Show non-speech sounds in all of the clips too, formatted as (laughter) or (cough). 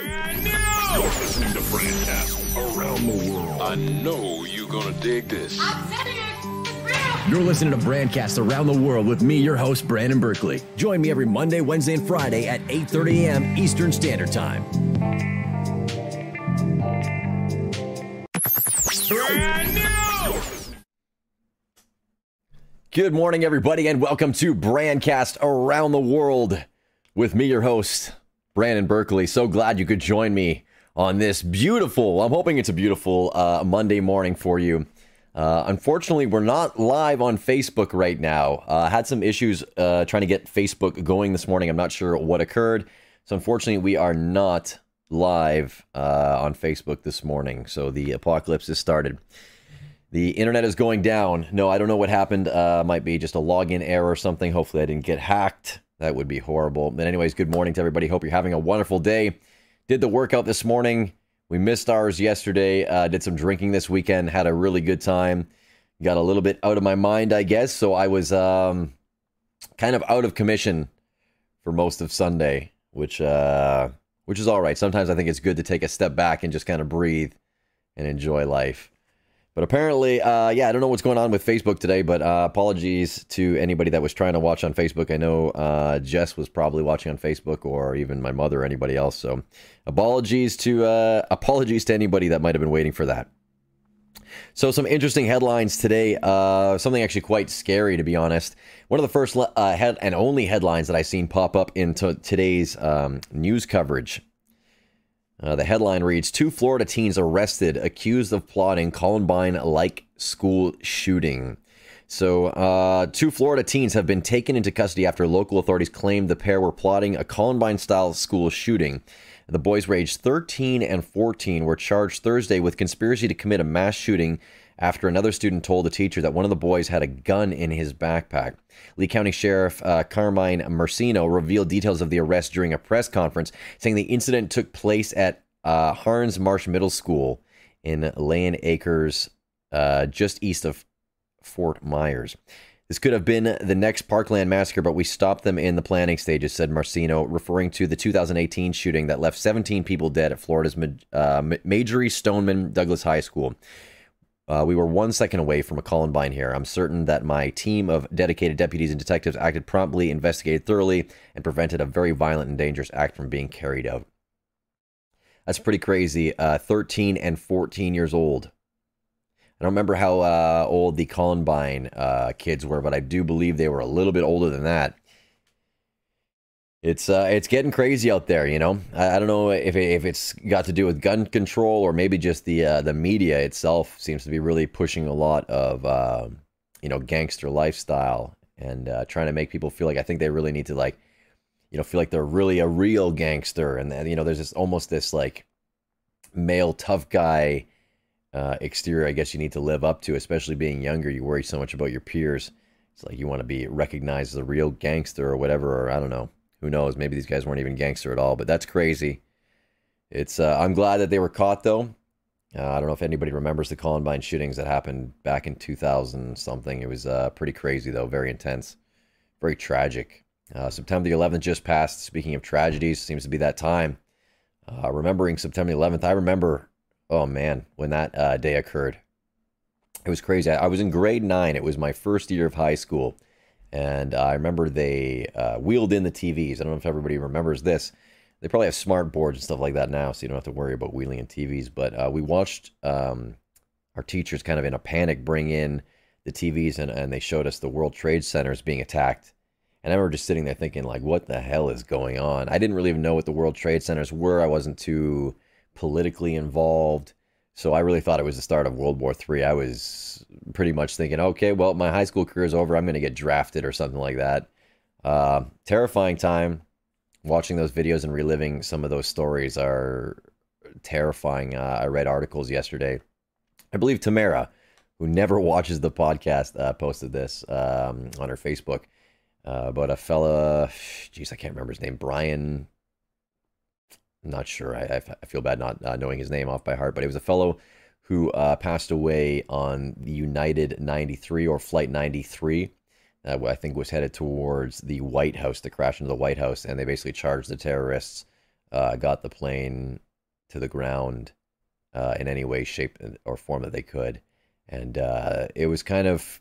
You're listening to Brandcast around the world. I know you're gonna dig this. You're listening to Brandcast Around the World with me, your host, Brandon Berkeley. Join me every Monday, Wednesday, and Friday at 8.30 a.m. Eastern Standard Time. Brand new! Good morning, everybody, and welcome to Brandcast Around the World with me, your host, Brandon Berkeley. So glad you could join me on this beautiful, I'm hoping it's a beautiful uh, Monday morning for you. Uh, unfortunately, we're not live on Facebook right now. Uh, had some issues uh, trying to get Facebook going this morning. I'm not sure what occurred. So, unfortunately, we are not live uh, on Facebook this morning. So, the apocalypse has started. The internet is going down. No, I don't know what happened. Uh, might be just a login error or something. Hopefully, I didn't get hacked. That would be horrible. But, anyways, good morning to everybody. Hope you're having a wonderful day. Did the workout this morning. We missed ours yesterday. Uh, did some drinking this weekend. Had a really good time. Got a little bit out of my mind, I guess. So I was um, kind of out of commission for most of Sunday, which uh, which is all right. Sometimes I think it's good to take a step back and just kind of breathe and enjoy life. But apparently, uh, yeah, I don't know what's going on with Facebook today, but uh, apologies to anybody that was trying to watch on Facebook. I know uh, Jess was probably watching on Facebook, or even my mother or anybody else. So, apologies to uh, apologies to anybody that might have been waiting for that. So, some interesting headlines today. Uh, something actually quite scary, to be honest. One of the first uh, head and only headlines that I've seen pop up into today's um, news coverage uh, the headline reads Two Florida teens arrested accused of plotting Columbine like school shooting. So, uh, two Florida teens have been taken into custody after local authorities claimed the pair were plotting a Columbine style school shooting. The boys, aged 13 and 14, were charged Thursday with conspiracy to commit a mass shooting after another student told the teacher that one of the boys had a gun in his backpack. Lee County Sheriff uh, Carmine Marceno revealed details of the arrest during a press conference, saying the incident took place at uh, Marsh Middle School in Land Acres, uh, just east of Fort Myers. This could have been the next Parkland massacre, but we stopped them in the planning stages, said Marceno, referring to the 2018 shooting that left 17 people dead at Florida's uh, Stoneman Douglas High School. Uh, we were one second away from a Columbine here. I'm certain that my team of dedicated deputies and detectives acted promptly, investigated thoroughly, and prevented a very violent and dangerous act from being carried out. That's pretty crazy. Uh, 13 and 14 years old. I don't remember how uh, old the Columbine uh, kids were, but I do believe they were a little bit older than that. It's uh, it's getting crazy out there, you know. I, I don't know if it, if it's got to do with gun control or maybe just the uh, the media itself seems to be really pushing a lot of uh, you know gangster lifestyle and uh, trying to make people feel like I think they really need to like you know feel like they're really a real gangster and, and you know there's this almost this like male tough guy uh, exterior I guess you need to live up to, especially being younger. You worry so much about your peers. It's like you want to be recognized as a real gangster or whatever, or I don't know. Who knows? Maybe these guys weren't even gangster at all, but that's crazy. It's. Uh, I'm glad that they were caught though. Uh, I don't know if anybody remembers the Columbine shootings that happened back in 2000 something. It was uh, pretty crazy though, very intense, very tragic. Uh, September the 11th just passed. Speaking of tragedies, seems to be that time. Uh, remembering September the 11th, I remember. Oh man, when that uh, day occurred, it was crazy. I, I was in grade nine. It was my first year of high school and I remember they uh, wheeled in the TVs. I don't know if everybody remembers this. They probably have smart boards and stuff like that now, so you don't have to worry about wheeling in TVs. But uh, we watched um, our teachers kind of in a panic bring in the TVs, and, and they showed us the World Trade Centers being attacked. And I remember just sitting there thinking, like, what the hell is going on? I didn't really even know what the World Trade Centers were. I wasn't too politically involved. So I really thought it was the start of World War III. I was pretty much thinking, okay, well, my high school career is over. I'm going to get drafted or something like that. Uh, terrifying time. Watching those videos and reliving some of those stories are terrifying. Uh, I read articles yesterday. I believe Tamara, who never (laughs) watches the podcast, uh, posted this um, on her Facebook uh, about a fella. Geez, I can't remember his name. Brian I'm not sure. I, I feel bad not uh, knowing his name off by heart, but it was a fellow who uh, passed away on the United 93 or Flight 93. Uh, I think was headed towards the White House, the crash into the White House, and they basically charged the terrorists uh, got the plane to the ground uh, in any way, shape, or form that they could. And uh, it was kind of,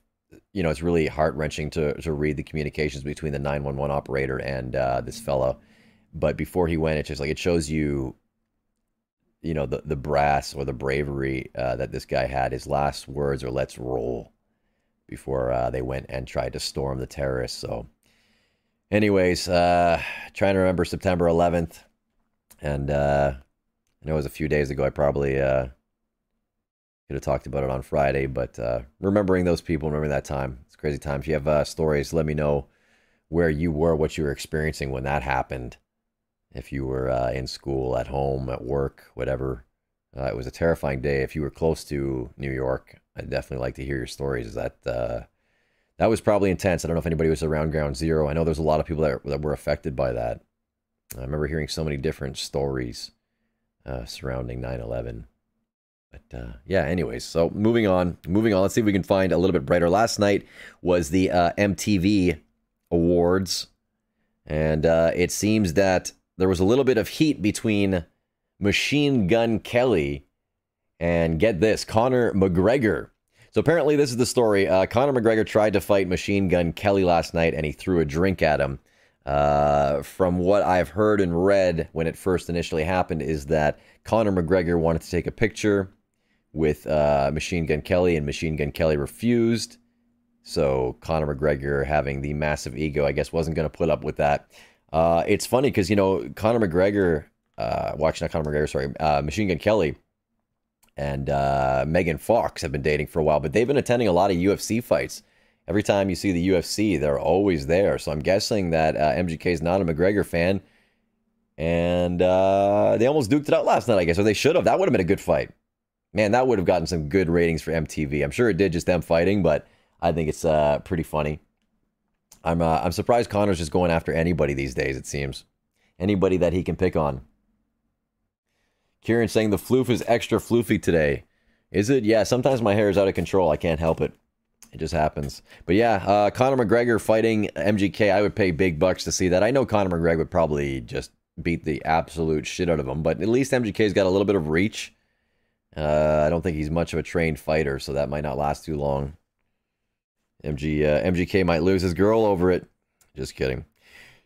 you know, it's really heart wrenching to, to read the communications between the 911 operator and uh, this fellow. But before he went, it's just like it shows you, you know, the, the brass or the bravery uh, that this guy had. His last words are, let's roll, before uh, they went and tried to storm the terrorists. So, anyways, uh, trying to remember September 11th. And uh, I know it was a few days ago. I probably uh, could have talked about it on Friday, but uh, remembering those people, remembering that time, it's crazy time. If you have uh, stories, let me know where you were, what you were experiencing when that happened. If you were uh, in school, at home, at work, whatever. Uh, it was a terrifying day. If you were close to New York, I'd definitely like to hear your stories. That uh, that was probably intense. I don't know if anybody was around Ground Zero. I know there's a lot of people that, that were affected by that. I remember hearing so many different stories uh, surrounding 9/11. But uh, yeah, anyways, so moving on, moving on. Let's see if we can find a little bit brighter. Last night was the uh, MTV Awards, and uh, it seems that there was a little bit of heat between Machine Gun Kelly and get this, Conor McGregor. So apparently, this is the story. Uh, Conor McGregor tried to fight Machine Gun Kelly last night, and he threw a drink at him. Uh, from what I've heard and read when it first initially happened, is that Conor McGregor wanted to take a picture with uh, Machine Gun Kelly, and Machine Gun Kelly refused. So Conor McGregor, having the massive ego, I guess, wasn't going to put up with that. Uh, it's funny because you know Conor McGregor, uh, watching not Conor McGregor, sorry, uh, Machine Gun Kelly, and uh, Megan Fox have been dating for a while, but they've been attending a lot of UFC fights every time you see the UFC, they're always there. So I'm guessing that uh, MGK is not a McGregor fan. And uh, they almost duked it out last night, I guess, or they should have. That would have been a good fight. Man, that would have gotten some good ratings for MTV. I'm sure it did just them fighting, but I think it's uh, pretty funny. I'm uh, I'm surprised Conor's just going after anybody these days. It seems anybody that he can pick on. Kieran saying the floof is extra floofy today. Is it? Yeah. Sometimes my hair is out of control. I can't help it. It just happens. But yeah, uh, Conor McGregor fighting MGK. I would pay big bucks to see that. I know Conor McGregor would probably just beat the absolute shit out of him, but at least MGK's got a little bit of reach. Uh, I don't think he's much of a trained fighter, so that might not last too long. MG uh, MGK might lose his girl over it. Just kidding.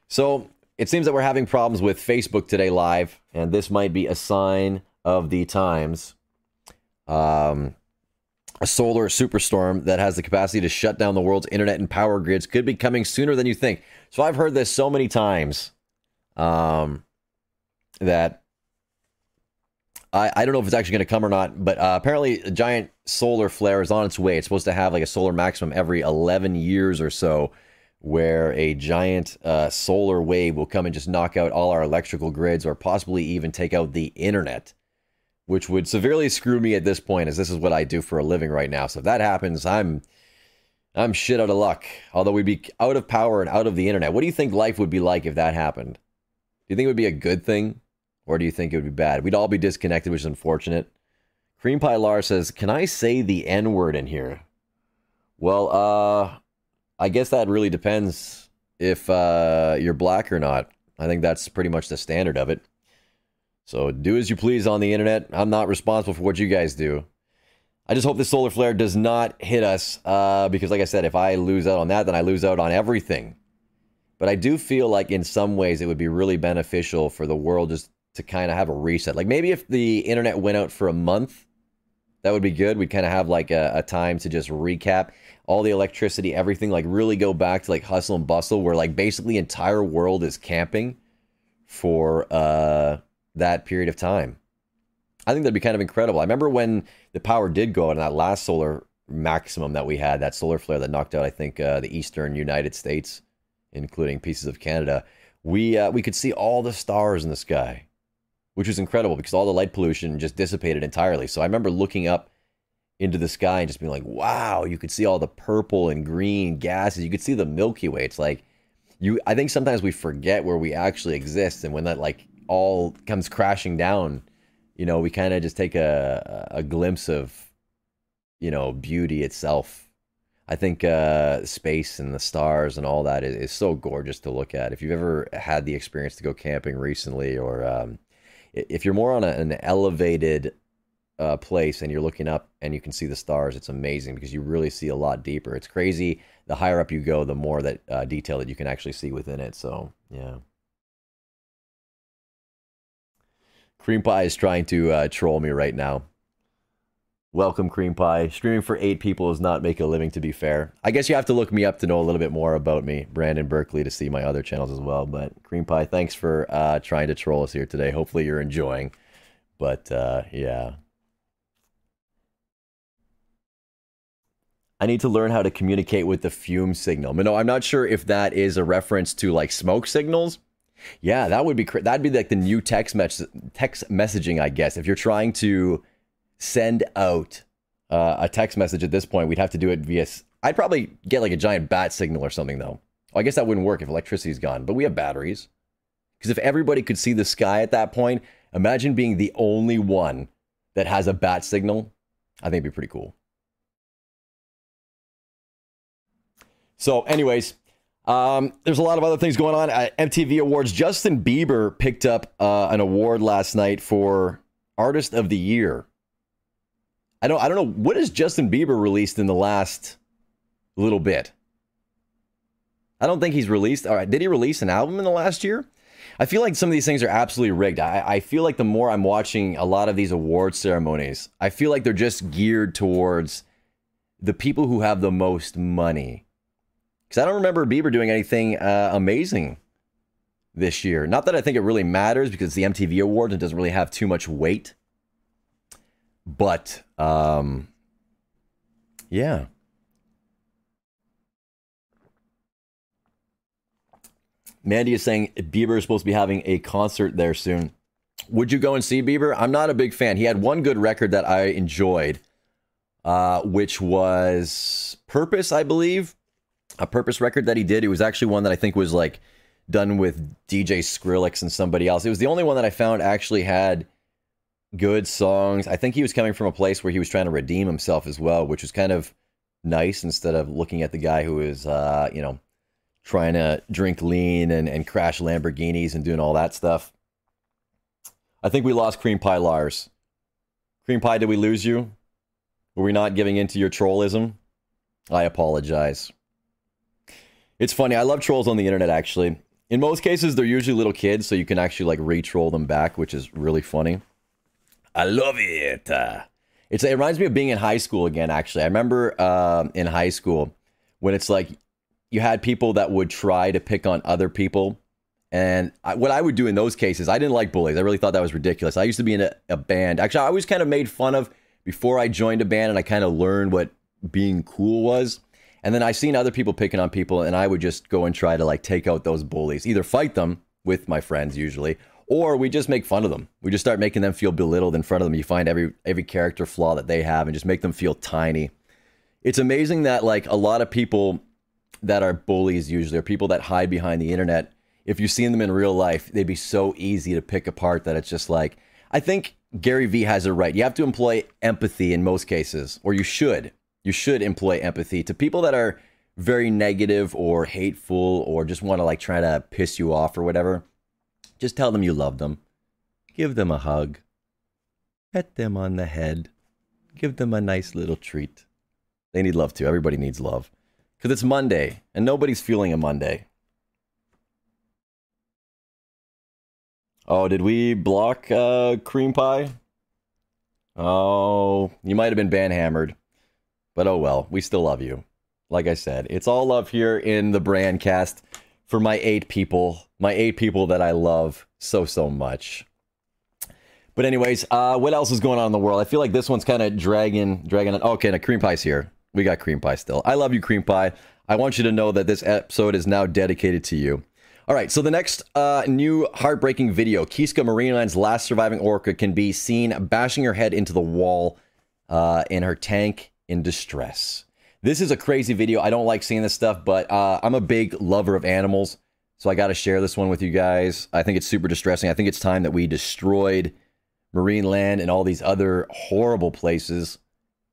So it seems that we're having problems with Facebook today live, and this might be a sign of the times. Um, a solar superstorm that has the capacity to shut down the world's internet and power grids could be coming sooner than you think. So I've heard this so many times um, that I, I don't know if it's actually going to come or not, but uh, apparently a giant solar flare is on its way. It's supposed to have like a solar maximum every 11 years or so, where a giant uh, solar wave will come and just knock out all our electrical grids or possibly even take out the internet which would severely screw me at this point, as this is what I do for a living right now. So if that happens, I'm I'm shit out of luck. Although we'd be out of power and out of the internet. What do you think life would be like if that happened? Do you think it would be a good thing? Or do you think it would be bad? We'd all be disconnected, which is unfortunate. Cream Pie Lar says, Can I say the N word in here? Well, uh I guess that really depends if uh you're black or not. I think that's pretty much the standard of it. So do as you please on the internet. I'm not responsible for what you guys do. I just hope the solar flare does not hit us uh, because, like I said, if I lose out on that, then I lose out on everything. But I do feel like in some ways it would be really beneficial for the world just to kind of have a reset. Like maybe if the internet went out for a month, that would be good. We'd kind of have like a, a time to just recap all the electricity, everything, like really go back to like hustle and bustle, where like basically entire world is camping for uh that period of time. I think that'd be kind of incredible. I remember when the power did go out in that last solar maximum that we had, that solar flare that knocked out, I think, uh, the eastern United States, including pieces of Canada. We uh, we could see all the stars in the sky, which was incredible because all the light pollution just dissipated entirely. So I remember looking up into the sky and just being like, "Wow!" You could see all the purple and green gases. You could see the Milky Way. It's like you. I think sometimes we forget where we actually exist, and when that like all comes crashing down, you know, we kind of just take a a glimpse of, you know, beauty itself. I think uh, space and the stars and all that is, is, so gorgeous to look at. If you've ever had the experience to go camping recently, or um, if you're more on a, an elevated uh, place and you're looking up and you can see the stars, it's amazing because you really see a lot deeper. It's crazy. The higher up you go, the more that uh, detail that you can actually see within it. So, yeah. Cream Pie is trying to uh, troll me right now. Welcome, Cream Pie. Streaming for eight people does not make a living, to be fair. I guess you have to look me up to know a little bit more about me, Brandon Berkeley, to see my other channels as well. But Cream Pie, thanks for uh, trying to troll us here today. Hopefully, you're enjoying. But uh, yeah. I need to learn how to communicate with the fume signal. No, I'm not sure if that is a reference to like smoke signals. Yeah, that would be that'd be like the new text mes- text messaging, I guess. If you're trying to send out uh, a text message at this point, we'd have to do it via. I'd probably get like a giant bat signal or something, though. Well, I guess that wouldn't work if electricity's gone, but we have batteries. Because if everybody could see the sky at that point, imagine being the only one that has a bat signal. I think it'd be pretty cool. So, anyways, um, there's a lot of other things going on. Uh, MTV Awards. Justin Bieber picked up uh, an award last night for Artist of the Year. I don't I don't know what has Justin Bieber released in the last little bit. I don't think he's released. All right, did he release an album in the last year? I feel like some of these things are absolutely rigged. I, I feel like the more I'm watching a lot of these award ceremonies, I feel like they're just geared towards the people who have the most money. Because I don't remember Bieber doing anything uh, amazing this year. Not that I think it really matters because the MTV Awards it doesn't really have too much weight. But um, yeah. Mandy is saying Bieber is supposed to be having a concert there soon. Would you go and see Bieber? I'm not a big fan. He had one good record that I enjoyed, uh, which was Purpose, I believe. A Purpose record that he did. It was actually one that I think was like done with DJ Skrillex and somebody else. It was the only one that I found actually had good songs. I think he was coming from a place where he was trying to redeem himself as well, which was kind of nice instead of looking at the guy who is, uh, you know, trying to drink lean and, and crash Lamborghinis and doing all that stuff. I think we lost Cream Pie Lars. Cream Pie, did we lose you? Were we not giving in to your trollism? I apologize. It's funny. I love trolls on the internet, actually. In most cases, they're usually little kids, so you can actually like re-troll them back, which is really funny. I love it. Uh, it's it reminds me of being in high school again. Actually, I remember uh, in high school when it's like you had people that would try to pick on other people. And I, what I would do in those cases, I didn't like bullies. I really thought that was ridiculous. I used to be in a, a band. Actually, I was kind of made fun of before I joined a band, and I kind of learned what being cool was. And then I seen other people picking on people, and I would just go and try to like take out those bullies, either fight them with my friends usually, or we just make fun of them. We just start making them feel belittled in front of them. You find every every character flaw that they have and just make them feel tiny. It's amazing that like a lot of people that are bullies usually are people that hide behind the internet. If you've seen them in real life, they'd be so easy to pick apart that it's just like I think Gary Vee has it right. You have to employ empathy in most cases, or you should. You should employ empathy to people that are very negative or hateful or just want to like try to piss you off or whatever just tell them you love them. Give them a hug. Pet them on the head. Give them a nice little treat. They need love too. Everybody needs love. Because it's Monday, and nobody's feeling a Monday. Oh, did we block uh, Cream Pie? Oh, you might have been banhammered. But oh well, we still love you. Like I said, it's all love here in the Brandcast for my eight people, my eight people that I love so, so much. But anyways, uh, what else is going on in the world? I feel like this one's kind of dragging, dragging. On. Okay, now cream pie's here. We got cream pie still. I love you, cream pie. I want you to know that this episode is now dedicated to you. All right, so the next uh, new heartbreaking video, Kiska Marineland's last surviving orca can be seen bashing her head into the wall uh, in her tank in distress. This is a crazy video. I don't like seeing this stuff, but uh, I'm a big lover of animals. So I got to share this one with you guys. I think it's super distressing. I think it's time that we destroyed Marineland and all these other horrible places.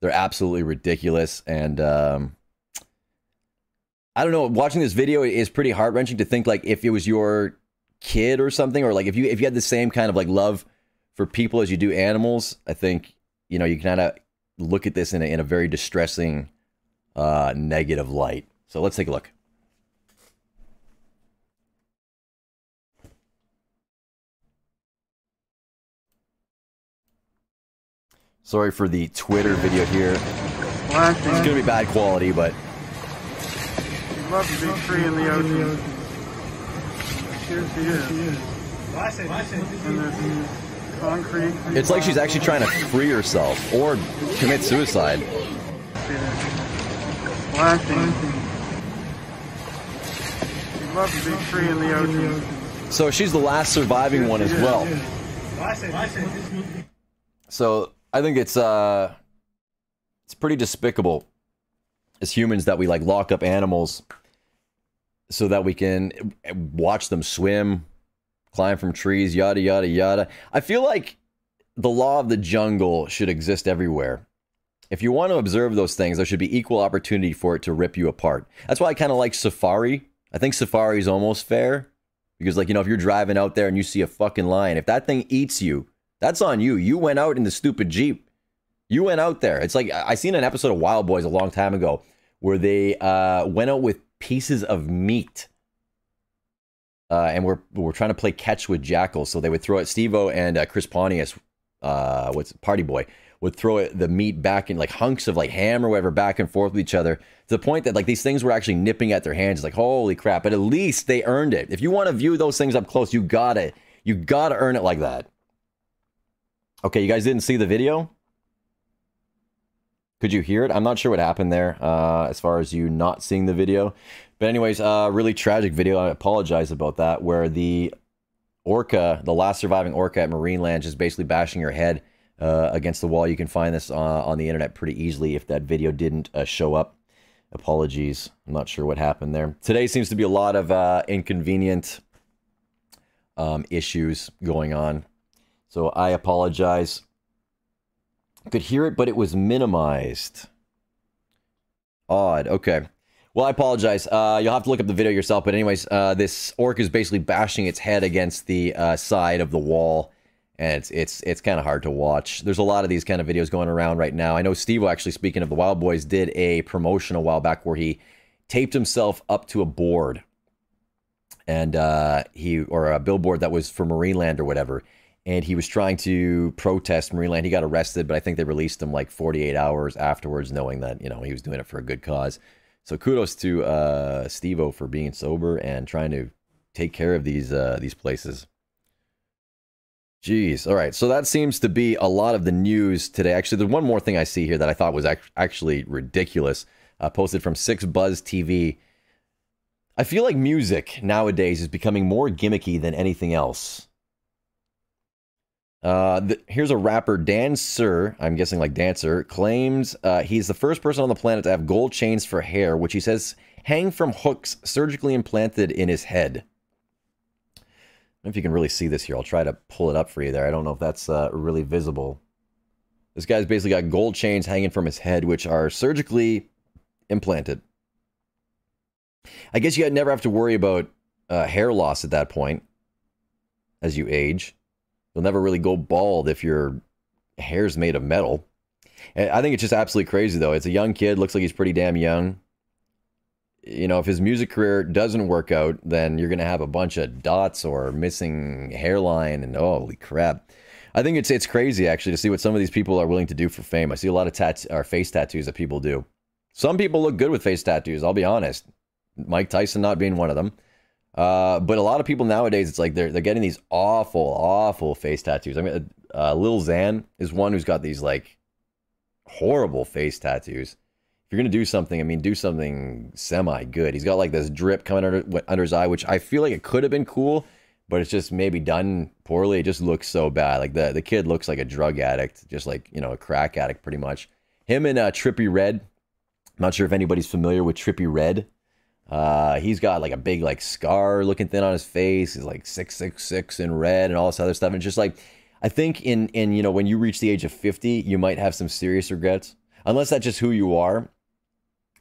They're absolutely ridiculous. And um, I don't know. Watching this video is pretty heart wrenching to think like if it was your kid or something, or like if you if you had the same kind of like love for people as you do animals. I think you know you kind of look at this in a, in a very distressing, uh, negative light. So let's take a look. Sorry for the Twitter video here. It's gonna be bad quality, but Love the big tree in the ocean. Here she is. And there's concrete. it's like she's actually trying to free herself or commit suicide. She loves the big tree in the ocean. So she's the last surviving one as well. So I think it's uh it's pretty despicable as humans that we like lock up animals so that we can watch them swim, climb from trees, yada yada yada. I feel like the law of the jungle should exist everywhere. If you want to observe those things, there should be equal opportunity for it to rip you apart. That's why I kind of like safari. I think safari is almost fair because, like, you know, if you're driving out there and you see a fucking lion, if that thing eats you, that's on you. You went out in the stupid Jeep. You went out there. It's like I seen an episode of Wildboyz a long time ago where they uh, went out with pieces of meat. Uh, and we're we're trying to play catch with jackals, so they would throw it. Steve-O and uh, Chris Pontius, uh, what's Party Boy, would throw it, the meat back in like hunks of like ham or whatever back and forth with each other to the point that like these things were actually nipping at their hands. It's like holy crap! But at least they earned it. If you want to view those things up close, you gotta you gotta earn it like that. Okay, you guys didn't see the video. Could you hear it? I'm not sure what happened there uh, as far as you not seeing the video. But, anyways, uh, really tragic video. I apologize about that. Where the orca, the last surviving orca at Marineland, just basically bashing her head uh, against the wall. You can find this uh, on the internet pretty easily if that video didn't uh, show up. Apologies. I'm not sure what happened there. Today seems to be a lot of uh, inconvenient um, issues going on. So I apologize could hear it, but it was minimized. Odd. Okay. Well, I apologize. Uh, you'll have to look up the video yourself. But anyways, uh, this orc is basically bashing its head against the uh, side of the wall, and it's it's it's kind of hard to watch. There's a lot of these kind of videos going around right now. I know Steve, actually speaking of the Wildboyz, did a promotion a while back where he taped himself up to a board, and uh, he or a billboard that was for Marineland or whatever and he was trying to protest Marineland. He got arrested, but I think they released him like 48 hours afterwards, knowing that you know he was doing it for a good cause. So kudos to uh, Steve-O for being sober and trying to take care of these uh, these places. Jeez. All right. So that seems to be a lot of the news today. Actually, there's one more thing I see here that I thought was ac- actually ridiculous. Uh, posted from Six Buzz TV. I feel like music nowadays is becoming more gimmicky than anything else. Uh, the, here's a rapper, Dan Sur, I'm guessing like dancer, claims uh, he's the first person on the planet to have gold chains for hair, which he says hang from hooks surgically implanted in his head. I don't know if you can really see this here. I'll try to pull it up for you there. I don't know if that's uh, really visible. This guy's basically got gold chains hanging from his head, which are surgically implanted. I guess you never have to worry about uh, hair loss at that point as you age. You'll never really go bald if your hair's made of metal. And I think it's just absolutely crazy, though. It's a young kid, looks like he's pretty damn young. You know, if his music career doesn't work out, then you're going to have a bunch of dots or missing hairline, and holy crap. I think it's it's crazy actually to see what some of these people are willing to do for fame. I see a lot of tat or face tattoos that people do. Some people look good with face tattoos. I'll be honest. Mike Tyson not being one of them. Uh, but a lot of people nowadays, it's like they're they're getting these awful, awful face tattoos. I mean, uh, Lil Xan is one who's got these like horrible face tattoos. If you're gonna do something, I mean, do something semi good. He's got like this drip coming under under his eye, which I feel like it could have been cool, but it's just maybe done poorly. It just looks so bad. Like the the kid looks like a drug addict, just like you know a crack addict, pretty much. Him and uh, Trippie Redd. I'm not sure if anybody's familiar with Trippie Redd. Uh, he's got like a big like scar looking thing on his face. He's like six six six in red and all this other stuff. And just like I think in in you know when you reach the age of fifty, you might have some serious regrets. Unless that's just who you are.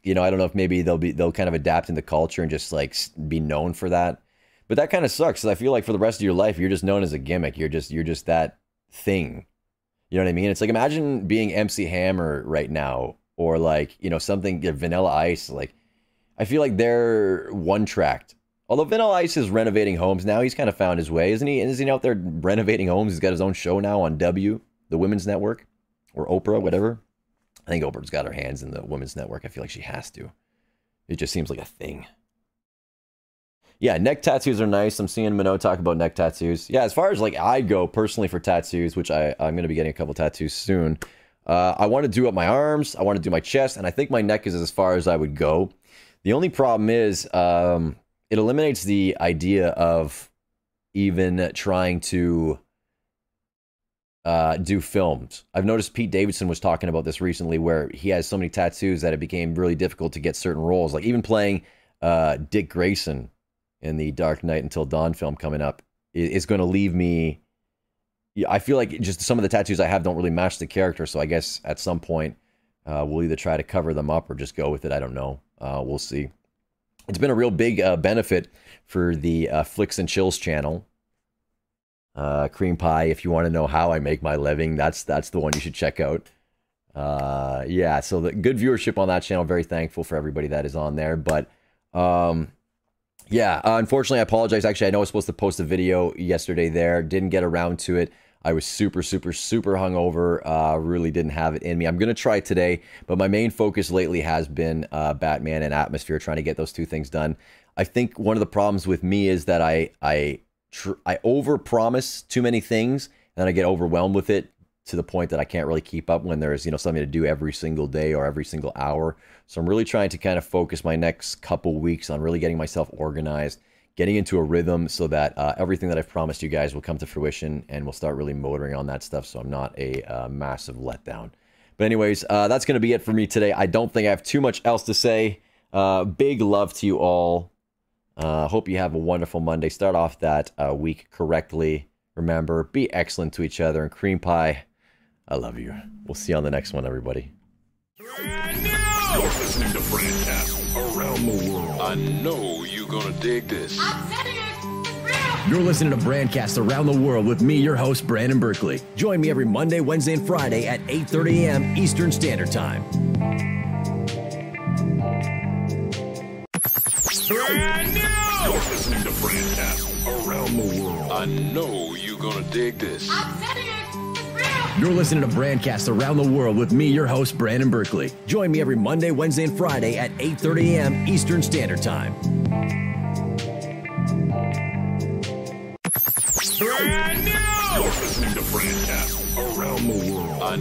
you know, I don't know if maybe they'll be they'll kind of adapt in the culture and just like be known for that. But that kind of sucks. I feel like for the rest of your life, you're just known as a gimmick. You're just you're just that thing. You know what I mean? It's like imagine being MC Hammer right now, or like you know something yeah, Vanilla Ice. Like I feel like they're one tracked. Although Vanilla Ice is renovating homes now, he's kind of found his way, isn't he? Isn't he out there renovating homes? He's got his own show now on W, the Women's Network, or Oprah, whatever. I think Oprah's got her hands in the Women's Network. I feel like she has to. It just seems like a thing. Yeah, neck tattoos are nice. I'm seeing Minot talk about neck tattoos. Yeah, as far as like I go personally for tattoos, which I, I'm going to be getting a couple tattoos soon. Uh, I want to do up my arms. I want to do my chest, and I think my neck is as far as I would go. The only problem is um, it eliminates the idea of even trying to uh, do films. I've noticed Pete Davidson was talking about this recently, where he has so many tattoos that it became really difficult to get certain roles. Like even playing uh, Dick Grayson in the Dark Knight Until Dawn film coming up is going to leave me. I feel like just some of the tattoos I have don't really match the character. So I guess at some point uh, we'll either try to cover them up or just go with it. I don't know. Uh, we'll see. It's been a real big uh, benefit for the uh, Flicks and Chills channel. Uh, Cream Pie, if you want to know how I make my living, that's that's the one you should check out. Uh, yeah, so the good viewership on that channel. Very thankful for everybody that is on there. But um, yeah, unfortunately, I apologize. Actually, I know I was supposed to post a video yesterday there, didn't get around to it. I was super, super, super hungover. Uh, really didn't have it in me. I'm gonna try today, but my main focus lately has been uh, Batman and Atmosphere, trying to get those two things done. I think one of the problems with me is that I I tr- I over promise too many things, and then I get overwhelmed with it to the point that I can't really keep up when there's you know something to do every single day or every single hour. So I'm really trying to kind of focus my next couple weeks on really getting myself organized, getting into a rhythm, so that uh, everything that I've promised you guys will come to fruition, and we'll start really motoring on that stuff. So I'm not a uh, massive letdown. But anyways, uh, that's going to be it for me today. I don't think I have too much else to say. Uh, big love to you all. Uh, hope you have a wonderful Monday. Start off that uh, week correctly. Remember, be excellent to each other. And cream pie, I love you. We'll see you on the next one, everybody. Brand new. You're listening to Brandcast around the world. I know you're gonna dig this. I'm saying it. You're listening to Brandcast Around the World with me, your host, Brandon Berkeley. Join me every Monday, Wednesday, and Friday at 8.30 a.m. Eastern Standard Time. Brand new. You're listening to Brandcast around the world. I know you're gonna dig this. I'm saying it. You're listening to Brandcast Around the World with me, your host, Brandon Berkeley. Join me every Monday, Wednesday, and Friday at 8.30 a.m. Eastern Standard Time. Brand new. You're listening to Brandcast around the world.